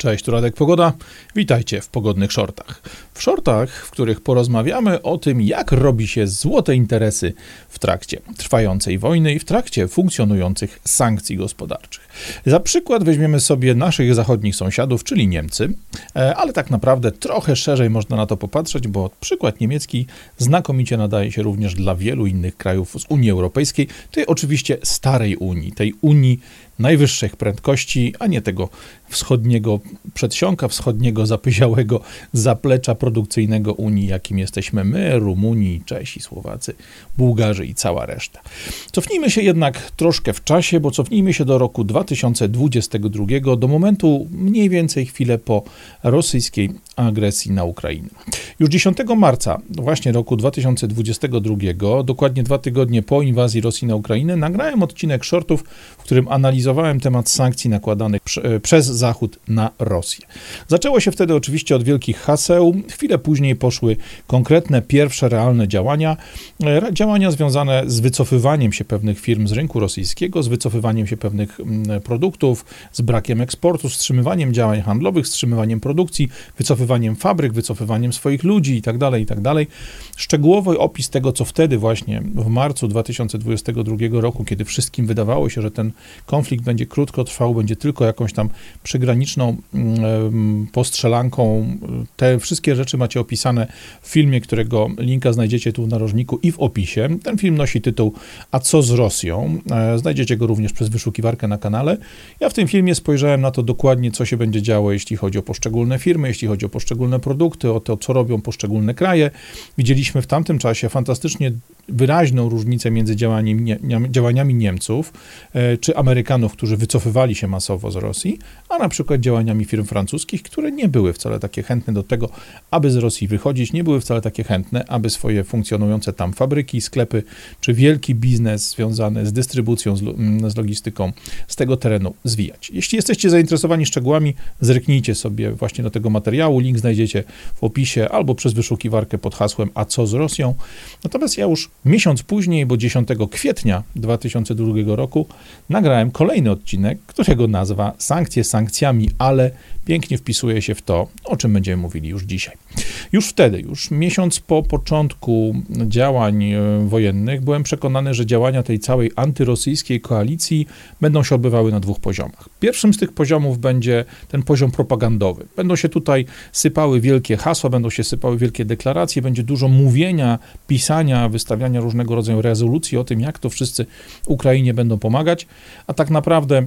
Cześć, tu Radek Pogoda. Witajcie w pogodnych shortach. W shortach, w których porozmawiamy o tym, jak robi się złote interesy w trakcie trwającej wojny i w trakcie funkcjonujących sankcji gospodarczych. Za przykład weźmiemy sobie naszych zachodnich sąsiadów, czyli Niemcy, e, ale tak naprawdę trochę szerzej można na to popatrzeć, bo przykład niemiecki znakomicie nadaje się również dla wielu innych krajów z Unii Europejskiej, tej oczywiście starej Unii, tej Unii najwyższych prędkości, a nie tego wschodniego przedsionka, wschodniego zapyziałego zaplecza produkcyjnego Unii, jakim jesteśmy my, Rumuni, Czesi, Słowacy, Bułgarzy i cała reszta. Cofnijmy się jednak troszkę w czasie, bo cofnijmy się do roku 2022, do momentu mniej więcej chwilę po rosyjskiej agresji na Ukrainę. Już 10 marca właśnie roku 2022, dokładnie dwa tygodnie po inwazji Rosji na Ukrainę, nagrałem odcinek shortów, w którym analizowałem temat sankcji nakładanych przez Zachód na Rosję. Zaczęło się wtedy oczywiście od wielkich haseł, chwilę później poszły konkretne, pierwsze realne działania, e, działania związane z wycofywaniem się pewnych firm z rynku rosyjskiego, z wycofywaniem się pewnych mm, produktów, z brakiem eksportu, wstrzymywaniem działań handlowych, wstrzymywaniem produkcji, wycofywaniem fabryk, wycofywaniem swoich ludzi itd., tak itd. Tak Szczegółowy opis tego, co wtedy właśnie w marcu 2022 roku, kiedy wszystkim wydawało się, że ten konflikt będzie krótko trwał, będzie tylko jakąś tam przygraniczną mm, postrzelanką. Te wszystkie rzeczy macie opisane w filmie, którego linka znajdziecie tu w narożniku i w opisie. Ten film nosi tytuł A co z Rosją? E, znajdziecie go również przez wyszukiwarkę na kanale. Ja w tym filmie spojrzałem na to dokładnie, co się będzie działo, jeśli chodzi o poszczególne firmy, jeśli chodzi o poszczególne produkty, o to, co robią poszczególne kraje. Widzieliśmy w tamtym czasie fantastycznie wyraźną różnicę między działaniami, działaniami Niemców e, czy Amerykanów, którzy wycofywali się masowo z Rosji, a na przykład działaniami firm francuskich, które nie były wcale takie chętne do tego, aby z Rosji wychodzić, nie były wcale takie chętne, aby swoje funkcjonujące tam fabryki, sklepy, czy wielki biznes związany z dystrybucją, z, z logistyką z tego terenu zwijać. Jeśli jesteście zainteresowani szczegółami, zerknijcie sobie właśnie do tego materiału, link znajdziecie w opisie albo przez wyszukiwarkę pod hasłem A co z Rosją. Natomiast ja już miesiąc później, bo 10 kwietnia 2002 roku, nagrałem kolejny odcinek, którego nazwa Sankcje sankcjami, ale pięknie wpisuje się w to, o czym będziemy mówili już dzisiaj. Już wtedy, już miesiąc po początku działań e, wojennych, byłem przekonany, że działania tej całej antyrosyjskiej koalicji będą się odbywały na dwóch poziomach. Pierwszym z tych poziomów będzie ten poziom propagandowy. Będą się tutaj sypały wielkie hasła, będą się sypały wielkie deklaracje, będzie dużo mówienia, pisania, wystawiania różnego rodzaju rezolucji o tym, jak to wszyscy Ukrainie będą pomagać, a tak naprawdę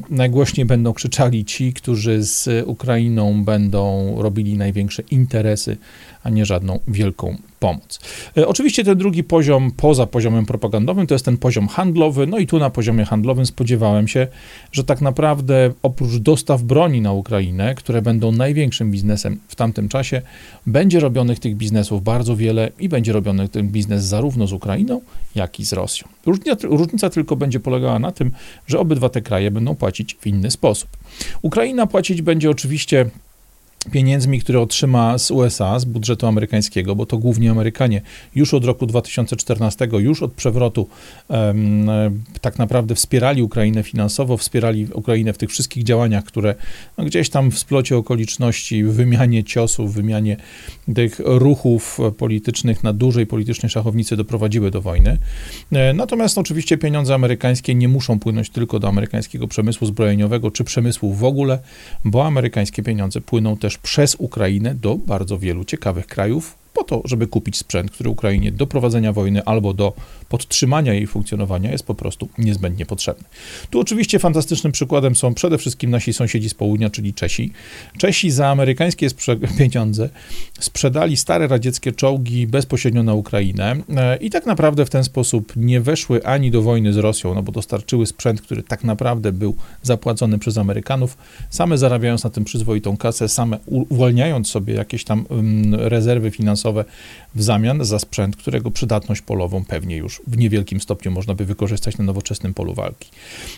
najgłośniej będą krzyczali ci, którzy z Ukrainą będą robili największe interesy, a nie żadną wielką pomoc. E, oczywiście ten drugi poziom, poza poziomem propagandowym, to jest ten poziom handlowy. No i tu na poziomie handlowym spodziewałem się, że tak naprawdę oprócz dostaw broni na Ukrainę, które będą największym biznesem w tamtym czasie, będzie robionych tych biznesów bardzo wiele i będzie robiony ten biznes zarówno z Ukrainą, jak i z Rosją. Różnica, różnica tylko będzie polegała na tym, że obydwa te kraje będą płacić w inny sposób. Ukraina płacić będzie oczywiście pieniędzmi, które otrzyma z USA, z budżetu amerykańskiego, bo to głównie Amerykanie już od roku 2014, już od przewrotu um, tak naprawdę wspierali Ukrainę finansowo, wspierali Ukrainę w tych wszystkich działaniach, które no, gdzieś tam w splocie okoliczności, w wymianie ciosów, w wymianie tych ruchów politycznych na dużej politycznej szachownicy doprowadziły do wojny. E, natomiast oczywiście pieniądze amerykańskie nie muszą płynąć tylko do amerykańskiego przemysłu zbrojeniowego czy przemysłu w ogóle, bo amerykańskie pieniądze płyną też przez Ukrainę do bardzo wielu ciekawych krajów, po to, żeby kupić sprzęt, który Ukrainie do prowadzenia wojny albo do podtrzymania jej funkcjonowania jest po prostu niezbędnie potrzebny. Tu oczywiście fantastycznym przykładem są przede wszystkim nasi sąsiedzi z południa, czyli Czesi. Czesi za amerykańskie pieniądze sprzedali stare radzieckie czołgi bezpośrednio na Ukrainę e, i tak naprawdę w ten sposób nie weszły ani do wojny z Rosją, no bo dostarczyły sprzęt, który tak naprawdę był zapłacony przez Amerykanów, same zarabiając na tym przyzwoitą kasę, same uwalniając sobie jakieś tam mm, rezerwy finansowe aber w zamian za sprzęt, którego przydatność polową pewnie już w niewielkim stopniu można by wykorzystać na nowoczesnym polu walki.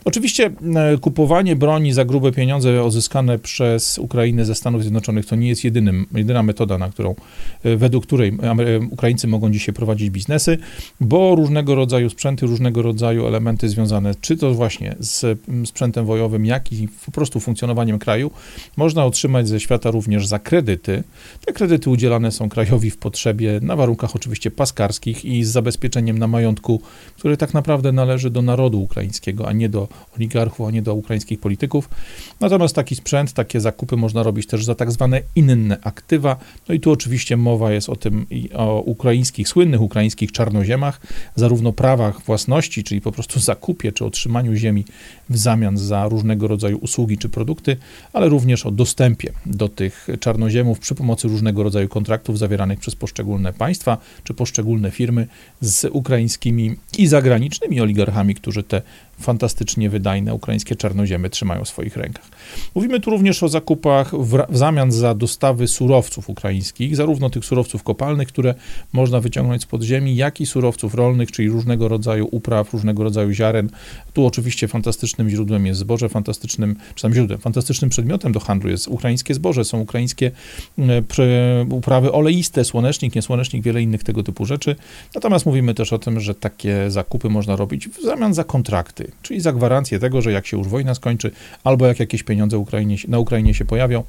Oczywiście e, kupowanie broni za grube pieniądze uzyskane przez Ukrainę ze Stanów Zjednoczonych to nie jest jedynym, jedyna metoda, na którą, e, według której Ukraińcy mogą dzisiaj prowadzić biznesy, bo różnego rodzaju sprzęty, różnego rodzaju elementy związane czy to właśnie z sprzętem wojowym, jak i po prostu funkcjonowaniem kraju, można otrzymać ze świata również za kredyty. Te kredyty udzielane są krajowi w potrzebie na warunkach oczywiście paskarskich i z zabezpieczeniem na majątku, który tak naprawdę należy do narodu ukraińskiego, a nie do oligarchów, a nie do ukraińskich polityków. Natomiast taki sprzęt, takie zakupy można robić też za tak zwane inne aktywa. No i tu oczywiście mowa jest o tym, o ukraińskich, słynnych ukraińskich czarnoziemach, zarówno prawach własności, czyli po prostu zakupie czy otrzymaniu ziemi w zamian za różnego rodzaju usługi czy produkty, ale również o dostępie do tych czarnoziemów przy pomocy różnego rodzaju kontraktów zawieranych przez poszczególne państwa czy poszczególne firmy z ukraińskimi i zagranicznymi oligarchami, którzy te fantastycznie wydajne ukraińskie czarnoziemy trzymają w swoich rękach. Mówimy tu również o zakupach w, w, zamian za dostawy surowców ukraińskich, zarówno tych surowców kopalnych, które można wyciągnąć z podziemi, jak i surowców rolnych, czyli różnego rodzaju upraw, różnego rodzaju ziaren. Tu oczywiście fantastycznym źródłem jest zboże, fantastycznym, czy tam źródłem, fantastycznym przedmiotem do handlu jest ukraińskie zboże, są ukraińskie e, uprawy oleiste, słonecznik, niesłonecznik, wiele innych tego typu rzeczy. Natomiast mówimy też o tym, że takie zakupy można robić w zamian za kontrakty czyli za gwarancję tego, że jak się już wojna skończy, albo jak jakieś pieniądze Ukrainie, na Ukrainie się pojawią,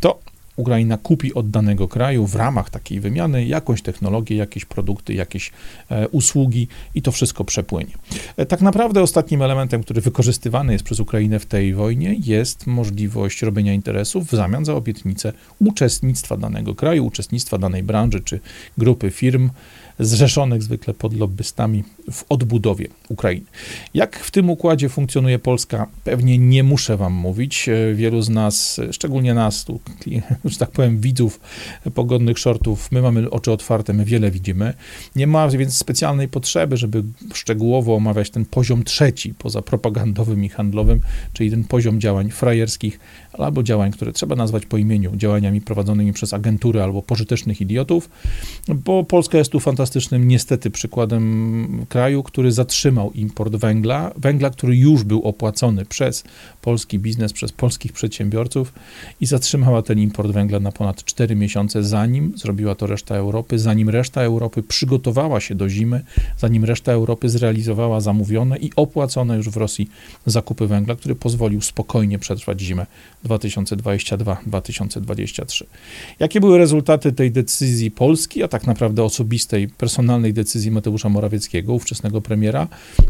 to Ukraina kupi od danego kraju w ramach takiej wymiany jakąś technologię, jakieś produkty, jakieś e, usługi i to wszystko przepłynie. E, tak naprawdę ostatnim elementem, który wykorzystywany jest przez Ukrainę w tej wojnie, jest możliwość robienia interesów w zamian za obietnicę uczestnictwa danego kraju, uczestnictwa danej branży czy grupy firm zrzeszonych zwykle pod lobbystami w odbudowie Ukrainy. Jak w tym układzie funkcjonuje Polska, pewnie nie muszę wam mówić. E, wielu z nas, szczególnie nas, tu, że tak powiem, widzów pogodnych shortów, my mamy oczy otwarte, my wiele widzimy. Nie ma więc specjalnej potrzeby, żeby szczegółowo omawiać ten poziom trzeci, poza propagandowym i handlowym, czyli ten poziom działań frajerskich albo działań, które trzeba nazwać po imieniu, działaniami prowadzonymi przez agentury albo pożytecznych idiotów, bo Polska jest tu fantastycznym niestety przykładem kraju, który zatrzymał import węgla, węgla, który już był opłacony przez polski biznes, przez polskich przedsiębiorców i zatrzymała ten import węgla na ponad 4 miesiące, zanim zrobiła to reszta Europy, zanim reszta Europy przygotowała się do zimy, zanim reszta Europy zrealizowała zamówione i opłacone już w Rosji zakupy węgla, który pozwolił spokojnie przetrwać zimę 2022-2023. Jakie były rezultaty tej decyzji Polski, a tak naprawdę osobistej, personalnej decyzji Mateusza Morawieckiego, ówczesnego premiera?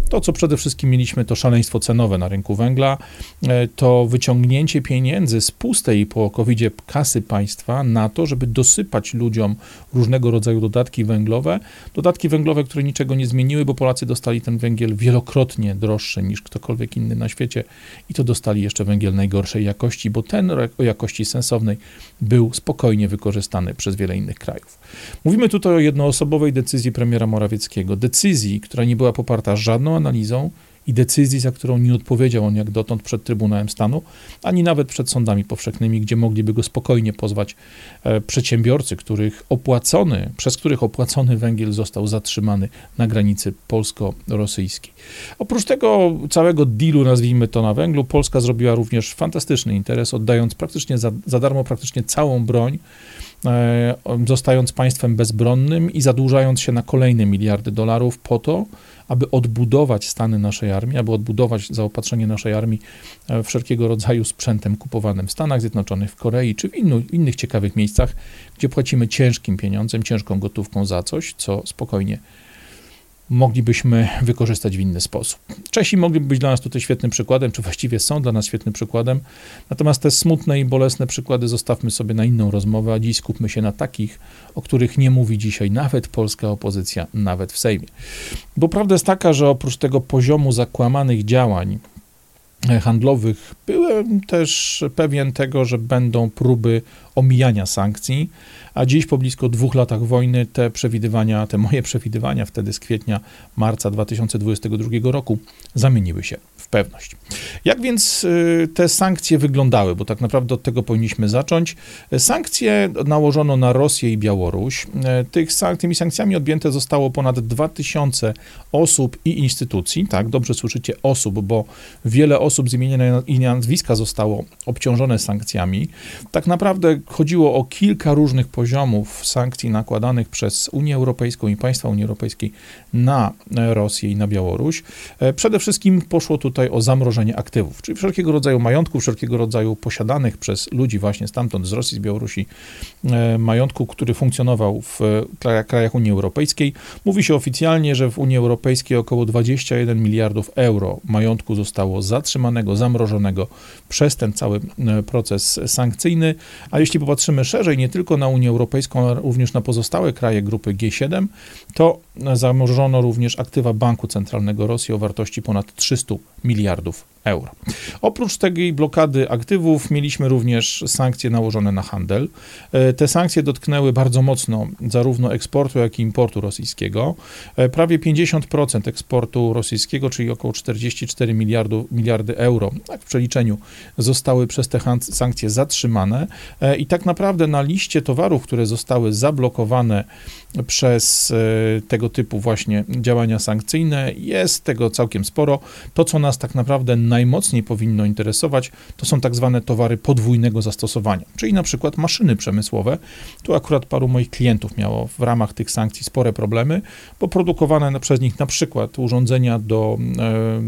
To, co przede wszystkim mieliśmy, to szaleństwo cenowe na rynku węgla, e, to wyciągnięcie pieniędzy z pustej po covid kasy państwa na to, żeby dosypać ludziom różnego rodzaju dodatki węglowe. Dodatki węglowe, które niczego nie zmieniły, bo Polacy dostali ten węgiel wielokrotnie droższy niż ktokolwiek inny na świecie i to dostali jeszcze węgiel najgorszej jakości jakości, bo ten o jakości sensownej był spokojnie wykorzystany przez wiele innych krajów. Mówimy tutaj o jednoosobowej decyzji premiera Morawieckiego, decyzji, która nie była poparta żadną analizą, i decyzji, za którą nie odpowiedział on jak dotąd przed Trybunałem Stanu, ani nawet przed sądami powszechnymi, gdzie mogliby go spokojnie pozwać e, przedsiębiorcy, których opłacony, przez których opłacony węgiel został zatrzymany na granicy polsko-rosyjskiej. Oprócz tego całego dealu, nazwijmy to na węglu, Polska zrobiła również fantastyczny interes, oddając praktycznie za, za darmo praktycznie całą broń, zostając państwem bezbronnym i zadłużając się na kolejne miliardy dolarów po to, aby odbudować stany naszej armii, aby odbudować zaopatrzenie naszej armii e, wszelkiego rodzaju sprzętem kupowanym w Stanach Zjednoczonych, w Korei czy w innu, innych ciekawych miejscach, gdzie płacimy ciężkim pieniądzem, ciężką gotówką za coś, co spokojnie moglibyśmy wykorzystać w inny sposób. Czesi mogliby być dla nas tutaj świetnym przykładem, czy właściwie są dla nas świetnym przykładem, natomiast te smutne i bolesne przykłady zostawmy sobie na inną rozmowę, a dziś skupmy się na takich, o których nie mówi dzisiaj nawet polska opozycja, nawet w Sejmie. Bo prawda jest taka, że oprócz tego poziomu zakłamanych działań, handlowych, byłem też pewien tego, że będą próby omijania sankcji, a dziś po blisko dwóch latach wojny te przewidywania, te moje przewidywania wtedy z kwietnia, marca 2022 roku zamieniły się pewność. Jak więc y, te sankcje wyglądały? Bo tak naprawdę od tego powinniśmy zacząć. Sankcje nałożono na Rosję i Białoruś. Y, tych, tymi sankcjami odjęte zostało ponad 2000 osób i instytucji. Tak, dobrze słyszycie osób, bo wiele osób z imienia i nazwiska zostało obciążone sankcjami. Tak naprawdę chodziło o kilka różnych poziomów sankcji nakładanych przez Unię Europejską i państwa Unii Europejskiej na Rosję i na Białoruś. E, przede wszystkim poszło tutaj o zamrożenie aktywów, czyli wszelkiego rodzaju majątku, wszelkiego rodzaju posiadanych przez ludzi właśnie stamtąd, z Rosji, z Białorusi, e, majątku, który funkcjonował w krajach Unii Europejskiej. Mówi się oficjalnie, że w Unii Europejskiej około 21 miliardów euro majątku zostało zatrzymanego, zamrożonego przez ten cały e, proces sankcyjny, a jeśli popatrzymy szerzej, nie tylko na Unię Europejską, ale również na pozostałe kraje grupy G7, to zamrożono również aktywa Banku Centralnego Rosji o wartości ponad 300 miliardów euro. Oprócz tej blokady aktywów mieliśmy również sankcje nałożone na handel. E, te sankcje dotknęły bardzo mocno zarówno eksportu, jak i importu rosyjskiego. E, prawie 50% eksportu rosyjskiego, czyli około 44 miliardu, miliardy euro, tak w przeliczeniu, zostały przez te sankcje zatrzymane e, i tak naprawdę na liście towarów, które zostały zablokowane przez tego typu właśnie działania sankcyjne jest tego całkiem sporo. To, co nas tak naprawdę najmocniej powinno interesować, to są tak zwane towary podwójnego zastosowania, czyli na przykład maszyny przemysłowe. Tu akurat paru moich klientów miało w ramach tych sankcji spore problemy, bo produkowane przez nich na przykład urządzenia do e,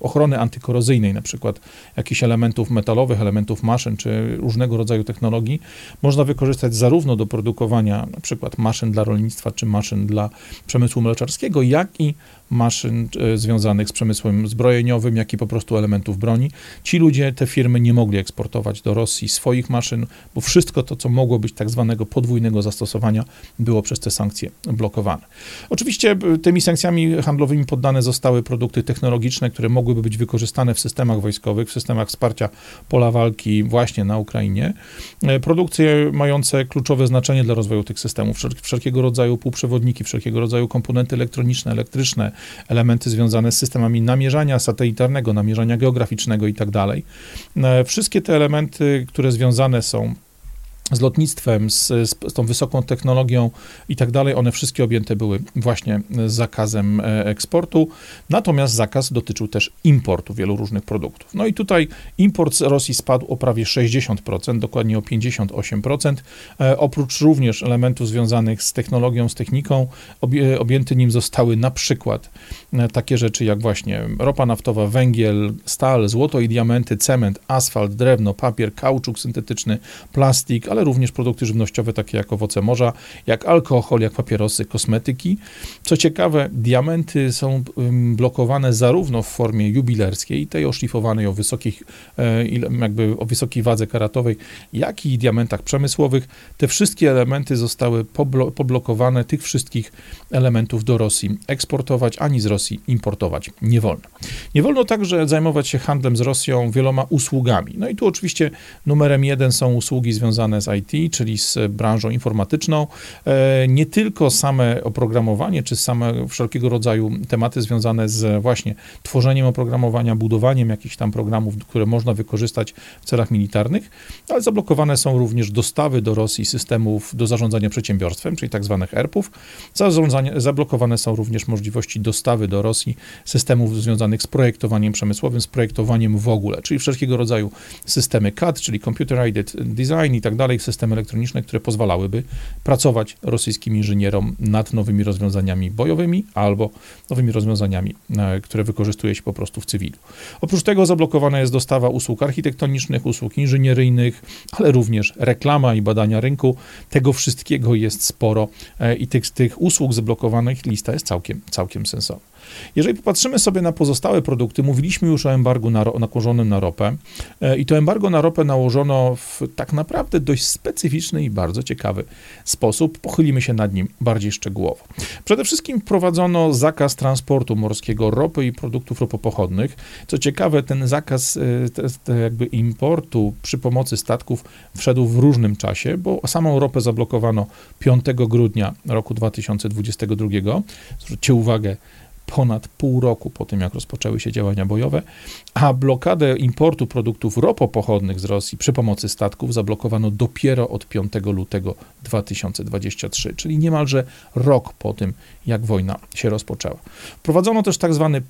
ochrony antykorozyjnej, na przykład jakichś elementów metalowych, elementów maszyn, czy różnego rodzaju technologii, można wykorzystać zarówno do produkowania na przykład maszyn dla rolnictwa, czy maszyn dla przemysłu mleczarskiego, jak i maszyn e, związanych z przemysłem zbrojeniowym, jak i po prostu elementów broni. Ci ludzie, te firmy nie mogli eksportować do Rosji swoich maszyn, bo wszystko to, co mogło być tak zwanego podwójnego zastosowania, było przez te sankcje blokowane. Oczywiście e, tymi sankcjami handlowymi poddane zostały produkty technologiczne, które mogłyby być wykorzystane w systemach wojskowych, w systemach wsparcia pola walki właśnie na Ukrainie. E, produkcje mające kluczowe znaczenie dla rozwoju tych systemów, wszelkiego rodzaju półprzewodniki, wszelkiego rodzaju komponenty elektroniczne, elektryczne, elementy związane z systemami namierzania satelitarnego, namierzania geograficznego itd. Tak e, wszystkie te elementy, które związane są z lotnictwem, z, z, tą wysoką technologią i tak dalej, one wszystkie objęte były właśnie zakazem e, eksportu. Natomiast zakaz dotyczył też importu wielu różnych produktów. No i tutaj import z Rosji spadł o prawie 60%, dokładnie o 58%. E, oprócz również elementów związanych z technologią, z techniką, obie, objęte nim zostały na przykład e, takie rzeczy jak właśnie ropa naftowa, węgiel, stal, złoto i diamenty, cement, asfalt, drewno, papier, kauczuk syntetyczny, plastik, ale ale również produkty żywnościowe takie jak owoce morza, jak alkohol, jak papierosy, kosmetyki. Co ciekawe, diamenty są blokowane zarówno w formie jubilerskiej, tej oszlifowanej o wysokich, e, jakby o wysokiej wadze karatowej, jak i diamentach przemysłowych. Te wszystkie elementy zostały poblokowane, tych wszystkich elementów do Rosji eksportować, ani z Rosji importować nie wolno. Nie wolno także zajmować się handlem z Rosją wieloma usługami. No i tu oczywiście numerem jeden są usługi związane z IT, czyli z branżą informatyczną. E, nie tylko same oprogramowanie, czy same wszelkiego rodzaju tematy związane z właśnie tworzeniem oprogramowania, budowaniem jakichś tam programów, które można wykorzystać w celach militarnych, ale zablokowane są również dostawy do Rosji systemów do zarządzania przedsiębiorstwem, czyli tak zwanych ERP-ów. Zablokowane są również możliwości dostawy do Rosji systemów związanych z projektowaniem przemysłowym, z projektowaniem w ogóle, czyli wszelkiego rodzaju systemy CAD, czyli Computer Aided Design i tak dalej, systemy elektroniczne, które pozwalałyby pracować rosyjskim inżynierom nad nowymi rozwiązaniami bojowymi albo nowymi rozwiązaniami, e, które wykorzystuje się po prostu w cywilu. Oprócz tego zablokowana jest dostawa usług architektonicznych, usług inżynieryjnych, ale również reklama i badania rynku. Tego wszystkiego jest sporo e, i tych, tych usług zablokowanych lista jest całkiem, całkiem sensowna. Jeżeli popatrzymy sobie na pozostałe produkty, mówiliśmy już o embargu na, nałożonym na ropę e, i to embargo na ropę nałożono w tak naprawdę dość specyficzny i bardzo ciekawy sposób. Pochylimy się nad nim bardziej szczegółowo. Przede wszystkim wprowadzono zakaz transportu morskiego ropy i produktów ropopochodnych. Co ciekawe, ten zakaz e, te, te jakby importu przy pomocy statków wszedł w różnym czasie, bo samą ropę zablokowano 5 grudnia roku 2022. Zwróćcie uwagę, ponad pół roku po tym, jak rozpoczęły się działania bojowe, a blokadę importu produktów ropopochodnych z Rosji przy pomocy statków zablokowano dopiero od 5 lutego 2023, czyli niemalże rok po tym, jak wojna się rozpoczęła. Wprowadzono też tak zwany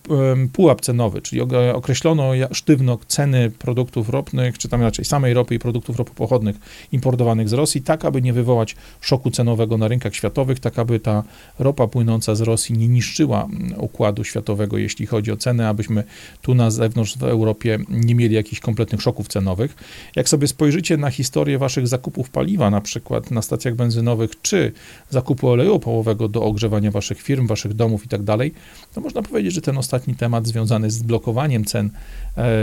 pułap cenowy, czyli określono sztywno ceny produktów ropnych, czy tam raczej samej ropy i produktów ropopochodnych importowanych z Rosji, tak aby nie wywołać szoku cenowego na rynkach światowych, tak aby ta ropa płynąca z Rosji nie niszczyła układu światowego, jeśli chodzi o cenę, abyśmy tu na zewnątrz w Europie nie mieli jakichś kompletnych szoków cenowych. Jak sobie spojrzycie na historię waszych zakupów paliwa, na przykład na stacjach benzynowych, czy zakupu oleju opałowego do ogrzewania waszych firm, waszych domów i tak dalej, to można powiedzieć, że ten ostatni temat związany z blokowaniem cen e,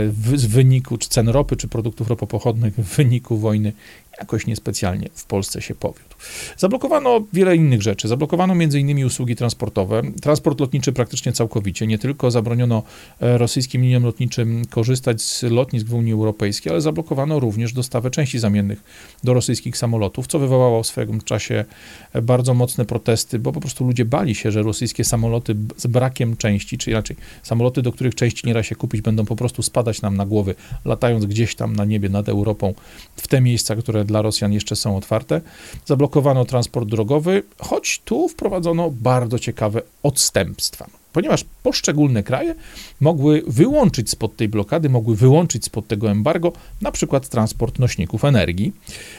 w, w wyniku, czy cen ropy, czy produktów ropopochodnych w wyniku wojny jakoś niespecjalnie w Polsce się powiódł. Zablokowano wiele innych rzeczy. Zablokowano m.in. usługi transportowe, transport lotniczy praktycznie całkowicie. Nie tylko zabroniono e, rosyjskim liniom lotniczym korzystać z lotnisk w Unii Europejskiej, ale zablokowano również dostawę części zamiennych do rosyjskich samolotów, co wywołało w swym czasie e, bardzo mocne protesty, bo po prostu ludzie bali się, że rosyjskie samoloty z brakiem części, czy raczej samoloty, do których części nie da się kupić, będą po prostu spadać nam na głowy, latając gdzieś tam na niebie nad Europą, w te miejsca, które dla Rosjan jeszcze są otwarte. Zablokowano transport drogowy, choć tu wprowadzono bardzo ciekawe odstępstwa ponieważ poszczególne kraje mogły wyłączyć spod tej blokady, mogły wyłączyć spod tego embargo na przykład transport nośników energii,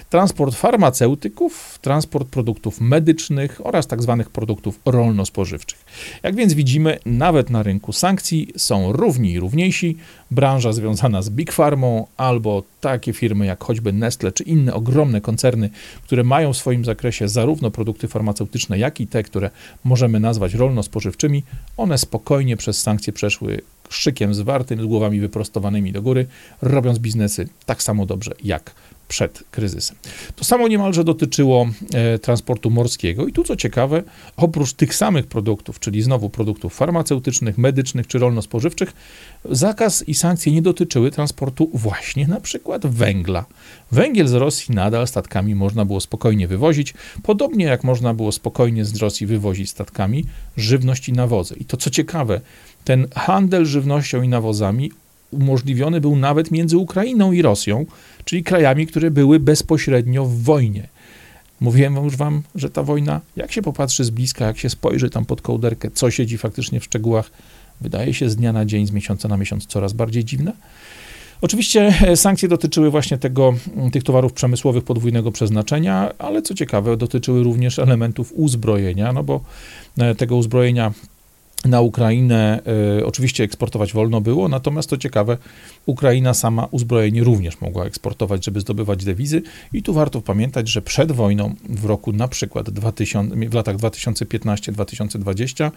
transport farmaceutyków, transport produktów medycznych oraz. Tak produktów rolno-spożywczych. Jak więc widzimy, nawet na rynku sankcji są równi i równiejsi, branża związana z Big Pharmą albo takie firmy jak choćby Nestle czy inne ogromne koncerny, które mają w swoim zakresie zarówno produkty farmaceutyczne, jak i te, które możemy nazwać rolno-spożywczymi, one spokojnie przez sankcje przeszły szykiem zwartym, z głowami wyprostowanymi do góry, robiąc biznesy tak samo dobrze jak przed kryzysem. To samo niemalże dotyczyło e, transportu morskiego i tu co ciekawe, oprócz tych samych produktów, czyli znowu produktów farmaceutycznych, medycznych czy rolno-spożywczych, zakaz i sankcje nie dotyczyły transportu właśnie na przykład węgla. Węgiel z Rosji nadal statkami można było spokojnie wywozić, podobnie jak można było spokojnie z Rosji wywozić statkami żywność i nawozy. I to co ciekawe, ten handel żywnością i nawozami umożliwiony był nawet między Ukrainą i Rosją, czyli krajami, które były bezpośrednio w wojnie. Mówiłem już wam, że ta wojna, jak się popatrzy z bliska, jak się spojrzy tam pod kołderkę, co siedzi faktycznie w szczegółach, wydaje się z dnia na dzień, z miesiąca na miesiąc coraz bardziej dziwne. Oczywiście e, sankcje dotyczyły właśnie tego, tych towarów przemysłowych podwójnego przeznaczenia, ale co ciekawe, dotyczyły również elementów uzbrojenia, no bo e, tego uzbrojenia na Ukrainę y, oczywiście eksportować wolno było, natomiast to ciekawe, Ukraina sama uzbrojenie również mogła eksportować, żeby zdobywać dewizy i tu warto pamiętać, że przed wojną w roku na przykład 2000, w latach 2015-2020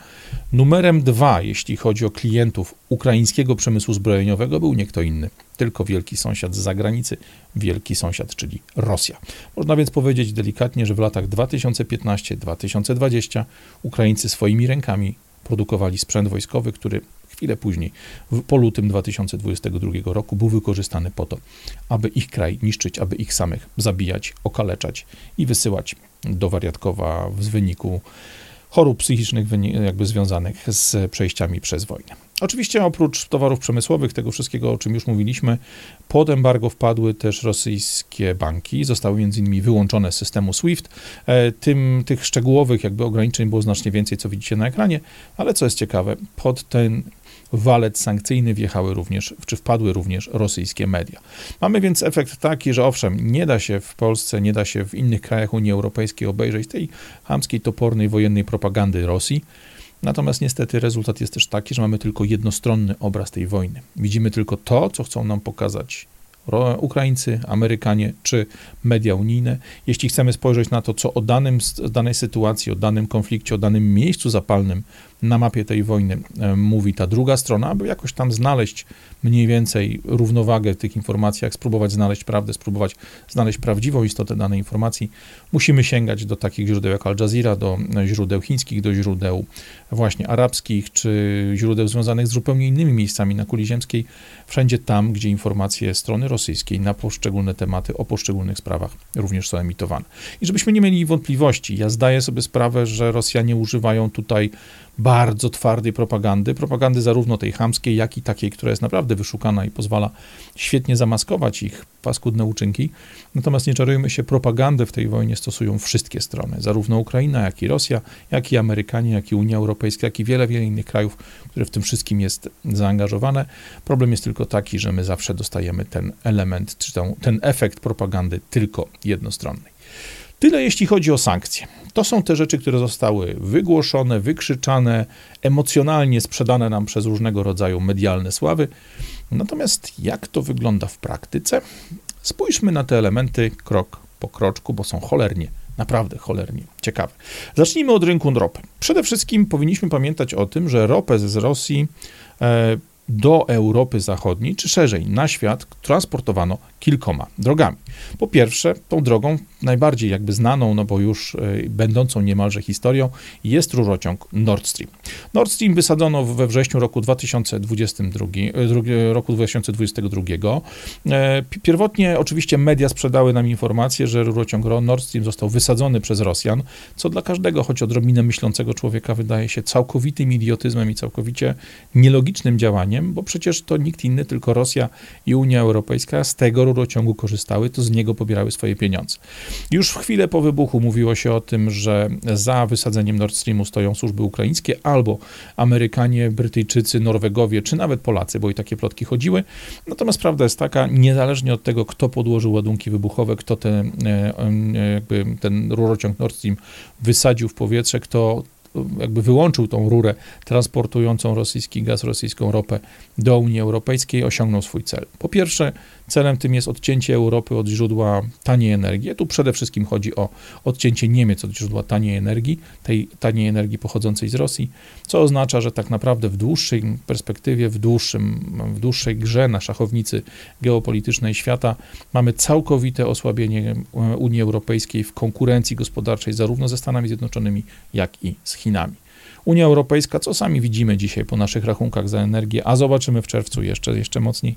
numerem dwa, jeśli chodzi o klientów ukraińskiego przemysłu zbrojeniowego był nie kto inny, tylko wielki sąsiad z zagranicy, wielki sąsiad, czyli Rosja. Można więc powiedzieć delikatnie, że w latach 2015-2020 Ukraińcy swoimi rękami produkowali sprzęt wojskowy, który chwilę później, po lutym 2022 roku, był wykorzystany po to, aby ich kraj niszczyć, aby ich samych zabijać, okaleczać i wysyłać do wariatkowa w wyniku chorób psychicznych jakby związanych z przejściami przez wojnę. Oczywiście oprócz towarów przemysłowych, tego wszystkiego, o czym już mówiliśmy, pod embargo wpadły też rosyjskie banki, zostały między innymi wyłączone z systemu SWIFT. E, tym, tych szczegółowych jakby ograniczeń było znacznie więcej, co widzicie na ekranie, ale co jest ciekawe, pod ten walec sankcyjny wjechały również, czy wpadły również rosyjskie media. Mamy więc efekt taki, że owszem, nie da się w Polsce, nie da się w innych krajach Unii Europejskiej obejrzeć tej chamskiej, topornej, wojennej propagandy Rosji, Natomiast niestety rezultat jest też taki, że mamy tylko jednostronny obraz tej wojny. Widzimy tylko to, co chcą nam pokazać Ukraińcy, Amerykanie czy media unijne. Jeśli chcemy spojrzeć na to, co o danym, danej sytuacji, o danym konflikcie, o danym miejscu zapalnym na mapie tej wojny e, mówi ta druga strona, aby jakoś tam znaleźć mniej więcej równowagę w tych informacjach, spróbować znaleźć prawdę, spróbować znaleźć prawdziwą istotę danej informacji, musimy sięgać do takich źródeł jak Al Jazeera, do źródeł chińskich, do źródeł właśnie arabskich, czy źródeł związanych z zupełnie innymi miejscami na kuli ziemskiej, wszędzie tam, gdzie informacje strony rosyjskiej na poszczególne tematy, o poszczególnych sprawach również są emitowane. I żebyśmy nie mieli wątpliwości, ja zdaję sobie sprawę, że Rosjanie używają tutaj bardzo twardej propagandy, propagandy zarówno tej chamskiej, jak i takiej, która jest naprawdę wyszukana i pozwala świetnie zamaskować ich paskudne uczynki. Natomiast nie czarujmy się, propagandę w tej wojnie stosują wszystkie strony, zarówno Ukraina, jak i Rosja, jak i Amerykanie, jak i Unia Europejska, jak i wiele, wiele innych krajów, które w tym wszystkim jest zaangażowane. Problem jest tylko taki, że my zawsze dostajemy ten element, czy ten, efekt propagandy tylko jednostronnej. Tyle jeśli chodzi o sankcje. To są te rzeczy, które zostały wygłoszone, wykrzyczane, emocjonalnie sprzedane nam przez różnego rodzaju medialne sławy. Natomiast jak to wygląda w praktyce? Spójrzmy na te elementy krok po kroczku, bo są cholernie, naprawdę cholernie ciekawe. Zacznijmy od rynku ropy. Przede wszystkim powinniśmy pamiętać o tym, że ropę z Rosji e, do Europy Zachodniej, czy szerzej na świat, transportowano kilkoma drogami. Po pierwsze, tą drogą najbardziej jakby znaną, no bo już y, będącą niemalże historią, jest rurociąg Nord Stream. Nord Stream wysadzono we wrześniu roku 2022, y, roku 2022. E, pierwotnie oczywiście media sprzedały nam informację, że rurociąg Nord Stream został wysadzony przez Rosjan, co dla każdego, choć odrobinę myślącego człowieka wydaje się całkowitym idiotyzmem i całkowicie nielogicznym działaniem, bo przecież to nikt inny, tylko Rosja i Unia Europejska z tego rurociągu korzystały, to z niego pobierały swoje pieniądze. Już w chwilę po wybuchu mówiło się o tym, że za wysadzeniem Nord Streamu stoją służby ukraińskie albo Amerykanie, Brytyjczycy, Norwegowie, czy nawet Polacy, bo i takie plotki chodziły. Natomiast prawda jest taka, niezależnie od tego, kto podłożył ładunki wybuchowe, kto ten, e, jakby ten rurociąg Nord Stream wysadził w powietrze, kto jakby wyłączył tą rurę transportującą rosyjski gaz, rosyjską ropę do Unii Europejskiej, osiągnął swój cel. Po pierwsze, celem tym jest odcięcie Europy od źródła taniej energii. Tu przede wszystkim chodzi o odcięcie Niemiec od źródła taniej energii, tej taniej energii pochodzącej z Rosji, co oznacza, że tak naprawdę w dłuższej perspektywie, w, dłuższym, w dłuższej grze na szachownicy geopolitycznej świata mamy całkowite osłabienie Unii Europejskiej w konkurencji gospodarczej zarówno ze Stanami Zjednoczonymi, jak i z Chinami. Unia Europejska, co sami widzimy dzisiaj po naszych rachunkach za energię, a zobaczymy w czerwcu. Jeszcze, jeszcze mocniej.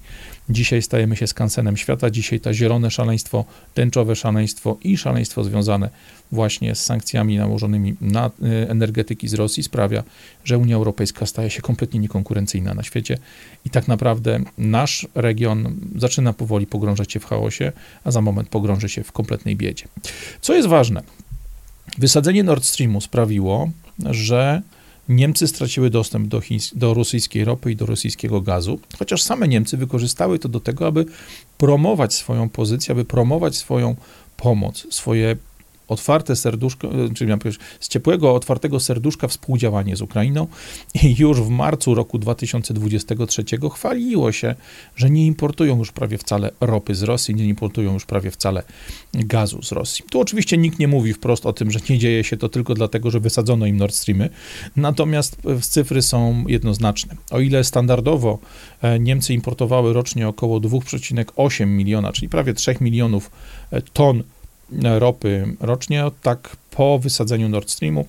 Dzisiaj stajemy się skansenem świata, dzisiaj to zielone szaleństwo, tęczowe szaleństwo i szaleństwo związane właśnie z sankcjami nałożonymi na y, energetyki z Rosji sprawia, że Unia Europejska staje się kompletnie niekonkurencyjna na świecie. I tak naprawdę nasz region zaczyna powoli pogrążać się w chaosie, a za moment pogrąży się w kompletnej biedzie. Co jest ważne, wysadzenie Nord Streamu sprawiło, że Niemcy straciły dostęp do, do rosyjskiej ropy i do rosyjskiego gazu, chociaż same Niemcy wykorzystały to do tego, aby promować swoją pozycję, aby promować swoją pomoc, swoje otwarte serduszko, e, czyli powiedzieć, z ciepłego, otwartego serduszka współdziałanie z Ukrainą i już w marcu roku 2023 chwaliło się, że nie importują już prawie wcale ropy z Rosji, nie importują już prawie wcale gazu z Rosji. Tu oczywiście nikt nie mówi wprost o tym, że nie dzieje się to tylko dlatego, że wysadzono im Nord Streamy, natomiast cyfry są jednoznaczne. O ile standardowo e, Niemcy importowały rocznie około 2,8 miliona, czyli prawie 3 milionów e, ton ropy rocznie, tak po wysadzeniu Nord Streamu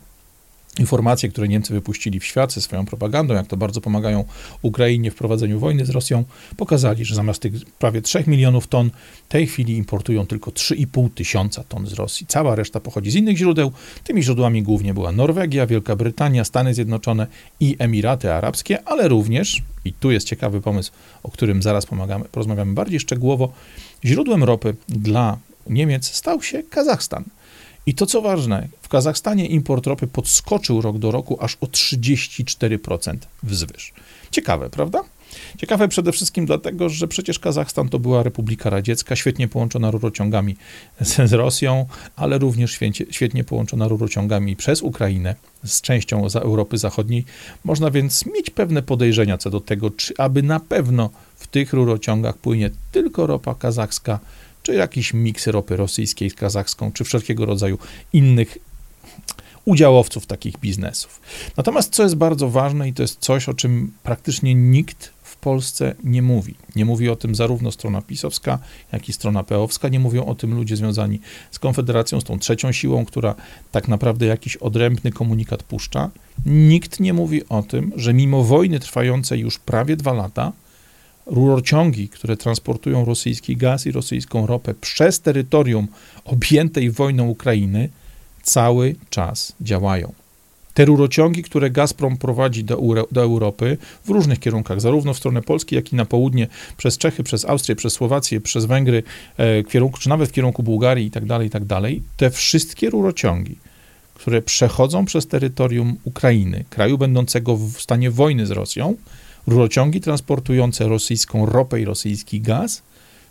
informacje, które Niemcy wypuścili w świat ze swoją propagandą, jak to bardzo pomagają Ukrainie w prowadzeniu wojny z Rosją, pokazali, że zamiast tych prawie 3 milionów ton, w tej chwili importują tylko 3,5 tysiąca ton z Rosji. Cała reszta pochodzi z innych źródeł. Tymi źródłami głównie była Norwegia, Wielka Brytania, Stany Zjednoczone i Emiraty Arabskie, ale również, i tu jest ciekawy pomysł, o którym zaraz pomagamy, porozmawiamy bardziej szczegółowo, źródłem ropy dla Niemiec stał się Kazachstan. I to co ważne, w Kazachstanie import ropy podskoczył rok do roku aż o 34% wzwyż. Ciekawe, prawda? Ciekawe przede wszystkim dlatego, że przecież Kazachstan to była Republika Radziecka, świetnie połączona rurociągami z Rosją, ale również świetnie, świetnie połączona rurociągami przez Ukrainę z częścią Europy Zachodniej. Można więc mieć pewne podejrzenia co do tego, czy aby na pewno w tych rurociągach płynie tylko ropa kazachska, czy jakiś miks ropy rosyjskiej z kazachską, czy wszelkiego rodzaju innych udziałowców takich biznesów. Natomiast co jest bardzo ważne i to jest coś, o czym praktycznie nikt w Polsce nie mówi. Nie mówi o tym zarówno strona pisowska, jak i strona peowska. Nie mówią o tym ludzie związani z Konfederacją, z tą trzecią siłą, która tak naprawdę jakiś odrębny komunikat puszcza. Nikt nie mówi o tym, że mimo wojny trwającej już prawie dwa lata, rurociągi, które transportują rosyjski gaz i rosyjską ropę przez terytorium objętej wojną Ukrainy, cały czas działają. Te rurociągi, które Gazprom prowadzi do, do Europy w różnych kierunkach, zarówno w stronę Polski, jak i na południe, przez Czechy, przez Austrię, przez Słowację, przez Węgry, e, kierunku, czy nawet w kierunku Bułgarii i tak dalej, i tak te wszystkie rurociągi, które przechodzą przez terytorium Ukrainy, kraju będącego w stanie wojny z Rosją, rurociągi transportujące rosyjską ropę i rosyjski gaz,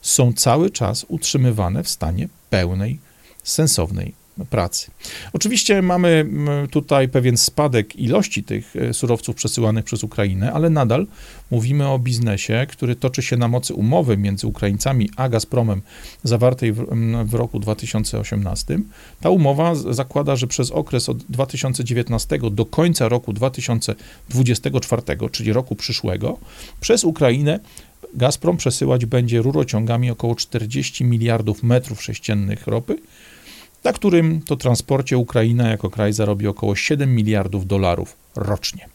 są cały czas utrzymywane w stanie pełnej, sensownej pracy. Oczywiście mamy tutaj pewien spadek ilości tych e, surowców przesyłanych przez Ukrainę, ale nadal mówimy o biznesie, który toczy się na mocy umowy między Ukraińcami a Gazpromem zawartej w, w roku 2018. Ta umowa zakłada, że przez okres od 2019 do końca roku 2024, czyli roku przyszłego, przez Ukrainę Gazprom przesyłać będzie rurociągami około 40 miliardów metrów sześciennych ropy, na którym to transporcie Ukraina jako kraj zarobi około 7 miliardów dolarów rocznie.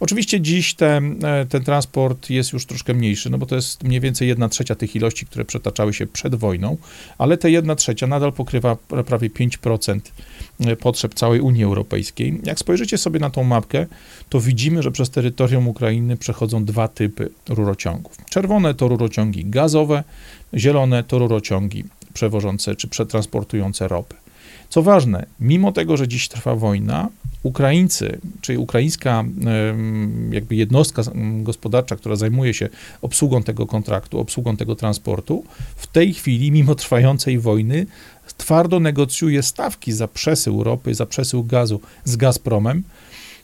Oczywiście dziś te, e, ten transport jest już troszkę mniejszy, no bo to jest mniej więcej 1 trzecia tych ilości, które przetaczały się przed wojną, ale te 1 trzecia nadal pokrywa prawie 5% e, potrzeb całej Unii Europejskiej. Jak spojrzycie sobie na tą mapkę, to widzimy, że przez terytorium Ukrainy przechodzą dwa typy rurociągów. Czerwone to rurociągi gazowe, zielone to rurociągi przewożące czy przetransportujące ropę. Co ważne, mimo tego, że dziś trwa wojna, Ukraińcy, czyli ukraińska jakby jednostka gospodarcza, która zajmuje się obsługą tego kontraktu, obsługą tego transportu, w tej chwili, mimo trwającej wojny, twardo negocjuje stawki za przesył ropy, za przesył gazu z Gazpromem,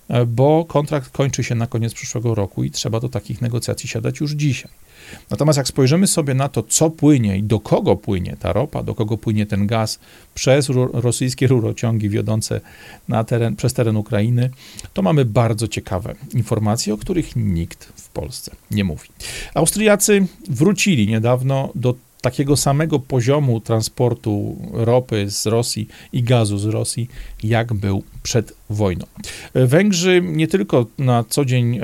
e, bo kontrakt kończy się na koniec przyszłego roku i trzeba do takich negocjacji siadać już dzisiaj. Natomiast jak spojrzymy sobie na to, co płynie i do kogo płynie ta ropa, do kogo płynie ten gaz przez rosyjskie rurociągi wiodące na teren, przez teren Ukrainy, to mamy bardzo ciekawe informacje, o których nikt w Polsce nie mówi. Austriacy wrócili niedawno do takiego samego poziomu transportu ropy z Rosji i gazu z Rosji, jak był przed wojną. Węgrzy nie tylko na co dzień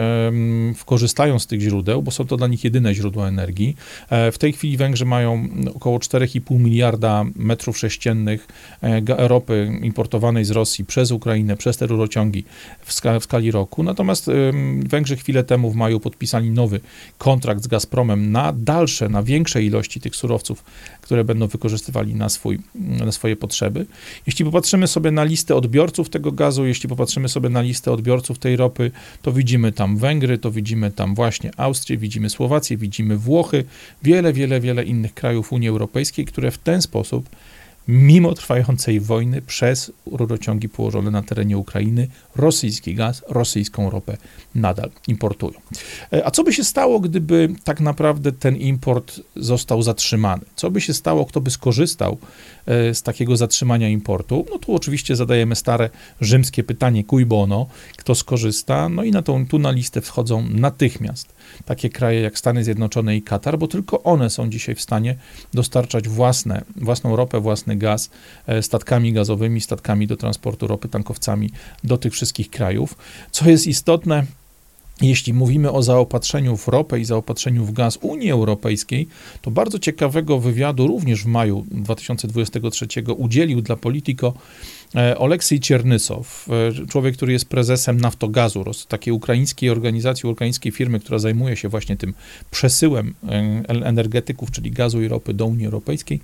korzystają z tych źródeł, bo są to dla nich jedyne źródła energii. E, w tej chwili Węgrzy mają około 4,5 miliarda metrów sześciennych e, ropy importowanej z Rosji przez Ukrainę, przez te rurociągi w, w skali roku. Natomiast Węgrzy chwilę temu w maju podpisali nowy kontrakt z Gazpromem na dalsze, na większe ilości tych surowców, które będą wykorzystywali na, swój, na swoje potrzeby. Jeśli popatrzymy sobie na listę odbiorców tego gazu, jeśli popatrzymy sobie na listę odbiorców tej ropy, to widzimy tam Węgry, to widzimy tam właśnie Austrię, widzimy Słowację, widzimy Włochy, wiele, wiele, wiele innych krajów Unii Europejskiej, które w ten sposób mimo trwającej wojny przez rurociągi położone na terenie Ukrainy rosyjski gaz, rosyjską ropę nadal importują. E, a co by się stało, gdyby tak naprawdę ten import został zatrzymany? Co by się stało, kto by skorzystał e, z takiego zatrzymania importu? No tu oczywiście zadajemy stare rzymskie pytanie cui bono, kto skorzysta? No i na tą, tu na listę wchodzą natychmiast takie kraje jak Stany Zjednoczone i Katar, bo tylko one są dzisiaj w stanie dostarczać własne, własną ropę, własny gaz e, statkami gazowymi, statkami do transportu ropy, tankowcami do tych wszystkich krajów. Co jest istotne, jeśli mówimy o zaopatrzeniu w ropę i zaopatrzeniu w gaz Unii Europejskiej, to bardzo ciekawego wywiadu również w maju 2023 udzielił dla Politico e, Oleksiy Ciernysow, e, człowiek, który jest prezesem Naftogazu, takiej ukraińskiej organizacji, ukraińskiej firmy, która zajmuje się właśnie tym przesyłem e, energetyków, czyli gazu i ropy do Unii Europejskiej.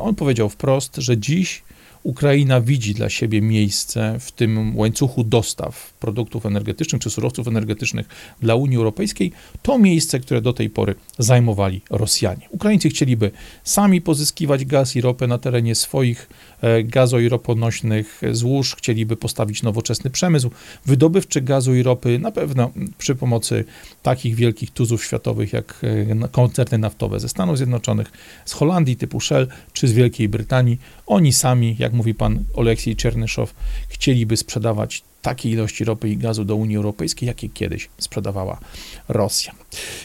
On powiedział wprost, że dziś Ukraina widzi dla siebie miejsce w tym łańcuchu dostaw produktów energetycznych czy surowców energetycznych dla Unii Europejskiej, to miejsce, które do tej pory zajmowali Rosjanie. Ukraińcy chcieliby sami pozyskiwać gaz i ropę na terenie swoich gazo i roponośnych złóż, chcieliby postawić nowoczesny przemysł wydobywczy gazu i ropy, na pewno przy pomocy takich wielkich tuzów światowych jak e, koncerny naftowe ze Stanów Zjednoczonych, z Holandii typu Shell czy z Wielkiej Brytanii. Oni sami, jak mówi pan Oleksiej Czernyszow, chcieliby sprzedawać takie ilości ropy i gazu do Unii Europejskiej, jakie kiedyś sprzedawała Rosja.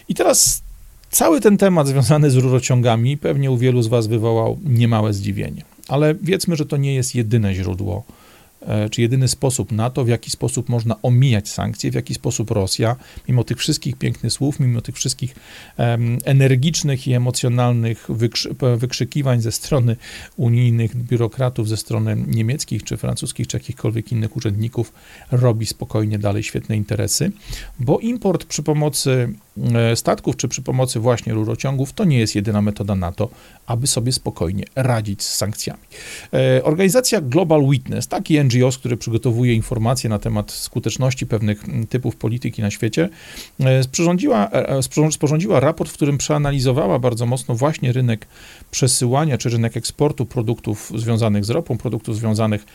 I teraz cały ten temat związany z rurociągami pewnie u wielu z Was wywołał niemałe zdziwienie. Ale wiedzmy, że to nie jest jedyne źródło E, czy jedyny sposób na to, w jaki sposób można omijać sankcje, w jaki sposób Rosja, mimo tych wszystkich pięknych słów, mimo tych wszystkich energicznych i emocjonalnych wykrzy wykrzykiwań ze strony unijnych biurokratów, ze strony niemieckich, czy francuskich, czy jakichkolwiek innych urzędników, robi spokojnie dalej świetne interesy, bo import przy pomocy statków, czy przy pomocy właśnie rurociągów, to nie jest jedyna metoda na to, aby sobie spokojnie radzić z sankcjami. E, organizacja Global Witness, taki NGO, który przygotowuje informacje na temat skuteczności pewnych typów polityki na świecie, e, sporządziła, e, sporządziła raport, w którym przeanalizowała bardzo mocno właśnie rynek przesyłania, czy rynek eksportu produktów związanych z ropą, produktów związanych